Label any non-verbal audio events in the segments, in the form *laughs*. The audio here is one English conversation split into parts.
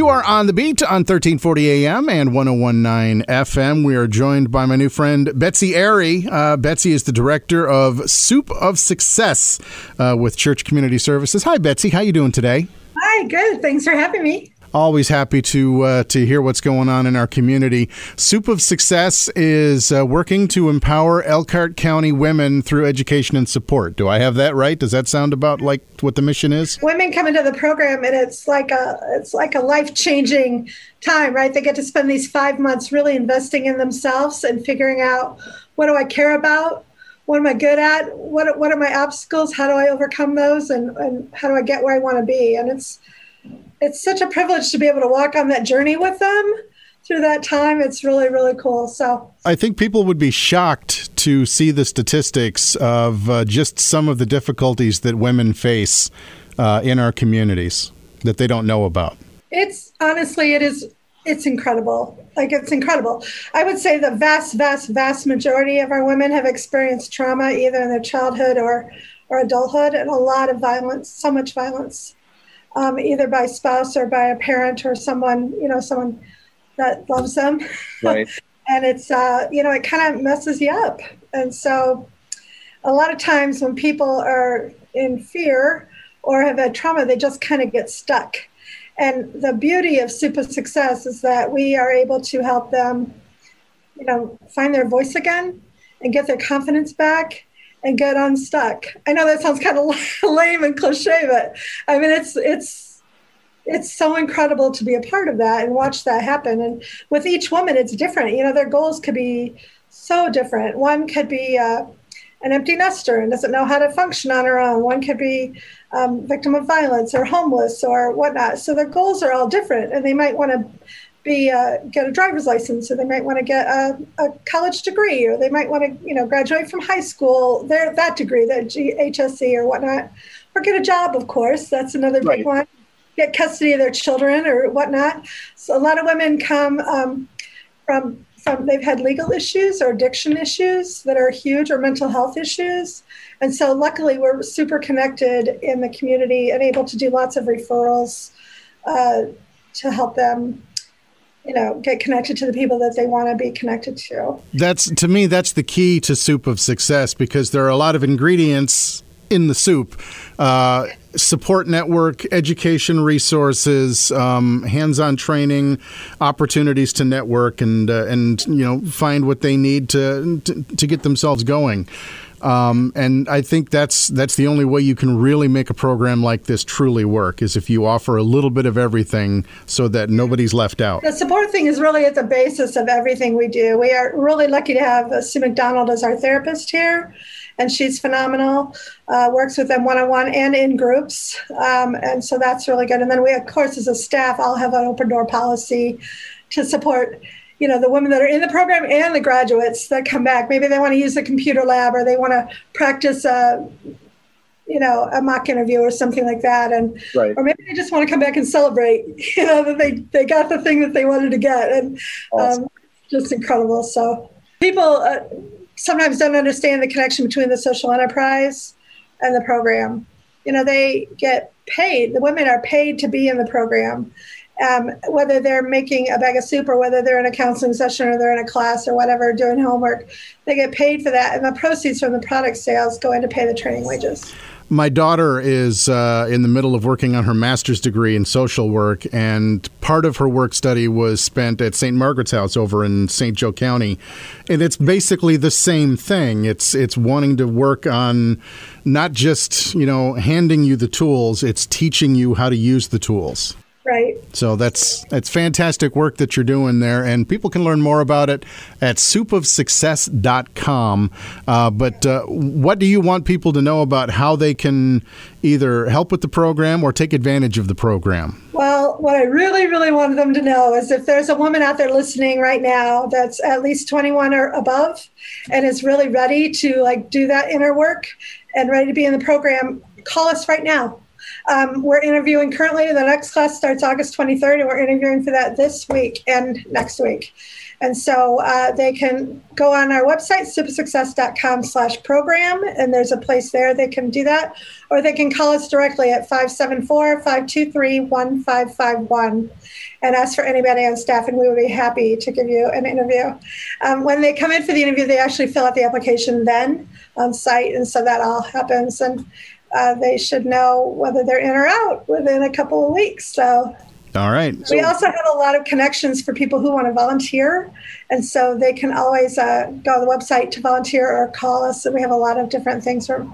You are on the beat on 1340 AM and 1019 FM. We are joined by my new friend, Betsy Airy. Uh, Betsy is the director of Soup of Success uh, with Church Community Services. Hi, Betsy. How are you doing today? Hi, good. Thanks for having me. Always happy to uh, to hear what's going on in our community. Soup of Success is uh, working to empower Elkhart County women through education and support. Do I have that right? Does that sound about like what the mission is? Women come into the program, and it's like a it's like a life changing time, right? They get to spend these five months really investing in themselves and figuring out what do I care about, what am I good at, what what are my obstacles, how do I overcome those, and and how do I get where I want to be? And it's it's such a privilege to be able to walk on that journey with them through that time. It's really, really cool. So I think people would be shocked to see the statistics of uh, just some of the difficulties that women face uh, in our communities that they don't know about. It's honestly, it is. It's incredible. Like it's incredible. I would say the vast, vast, vast majority of our women have experienced trauma either in their childhood or or adulthood, and a lot of violence. So much violence um, either by spouse or by a parent or someone, you know, someone that loves them. Right. *laughs* and it's, uh, you know, it kind of messes you up. And so a lot of times when people are in fear or have had trauma, they just kind of get stuck. And the beauty of Soup of Success is that we are able to help them, you know, find their voice again and get their confidence back and get unstuck. I know that sounds kind of *laughs* lame and cliche, but I mean it's it's it's so incredible to be a part of that and watch that happen. And with each woman, it's different. You know, their goals could be so different. One could be uh, an empty nester and doesn't know how to function on her own. One could be um, victim of violence or homeless or whatnot. So their goals are all different, and they might want to be uh, get a driver's license, or they might want to get a, a, college degree, or they might want to you know graduate from high school, their that degree, that HSC or whatnot, or get a job. Of course, that's another big one. Get custody of their children or whatnot. So a lot of women come um, from from they've had legal issues or addiction issues that are huge or mental health issues. And so luckily we're super connected in the community and able to do lots of referrals uh, to help them you know get connected to the people that they want to be connected to. That's to me that's the key to soup of success because there are a lot of ingredients in the soup uh, support network education resources um, hands-on training opportunities to network and uh, and you know find what they need to, to, to get themselves going um, and I think that's that's the only way you can really make a program like this truly work is if you offer a little bit of everything so that nobody's left out. The support thing is really at the basis of everything we do. We are really lucky to have uh, Sue McDonald as our therapist here, and she's phenomenal. Uh, works with them one on one and in groups, um, and so that's really good. And then we, of course, as a staff, all have an open door policy to support you know the women that are in the program and the graduates that come back maybe they want to use the computer lab or they want to practice a you know a mock interview or something like that and right. or maybe they just want to come back and celebrate *laughs* you know that they they got the thing that they wanted to get and awesome. um, just incredible so people uh, sometimes don't understand the connection between the social enterprise and the program you know they get paid the women are paid to be in the program um, whether they're making a bag of soup or whether they're in a counseling session or they're in a class or whatever doing homework, they get paid for that. And the proceeds from the product sales go in to pay the training wages. My daughter is uh, in the middle of working on her master's degree in social work, and part of her work study was spent at St. Margaret's House over in St. Joe County, and it's basically the same thing. It's it's wanting to work on not just you know handing you the tools; it's teaching you how to use the tools. Right. So that's that's fantastic work that you're doing there, and people can learn more about it at soupofsuccess.com. Uh, but uh, what do you want people to know about how they can either help with the program or take advantage of the program? Well, what I really, really want them to know is if there's a woman out there listening right now that's at least 21 or above and is really ready to like do that inner work and ready to be in the program, call us right now um, we're interviewing currently. The next class starts August 23rd, and we're interviewing for that this week and next week. And so uh, they can go on our website, soupofsuccess.com slash program, and there's a place there they can do that. Or they can call us directly at 574-523-1551 and ask for anybody on staff, and we would be happy to give you an interview. Um, when they come in for the interview, they actually fill out the application then on site, and so that all happens. And uh, they should know whether they're in or out within a couple of weeks. So all right. We also have a lot of connections for people who want to volunteer. And so they can always uh, go to the website to volunteer or call us. And we have a lot of different things. We're,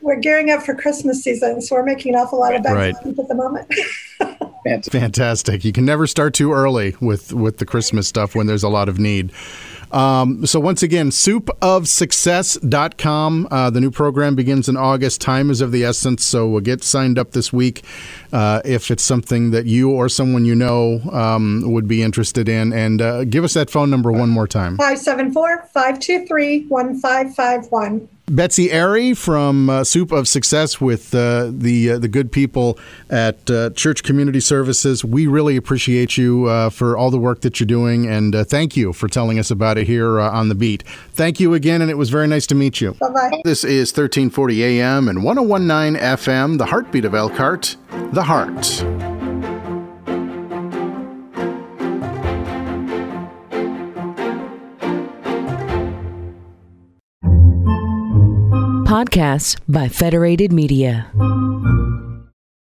we're gearing up for Christmas season. So we're making an awful lot of Right. bags at the moment. *laughs* Fantastic. You can never start too early with, with the Christmas stuff when there's a lot of need. Um, so once again, soupofsuccess.com. Uh, the new program begins in August. Time is of the essence, so we'll get signed up this week uh, if it's something that you or someone you know um, would be interested in. And uh, give us that phone number one more time. 574 523 1551. Betsy Airy from uh, Soup of Success with uh, the uh, the good people at uh, Church Community Services. We really appreciate you uh, for all the work that you're doing, and uh, thank you for telling us about it here uh, on the beat. Thank you again, and it was very nice to meet you. Bye bye. This is 1340 AM and 1019 FM, the heartbeat of Elkhart, the heart. Podcasts by Federated Media.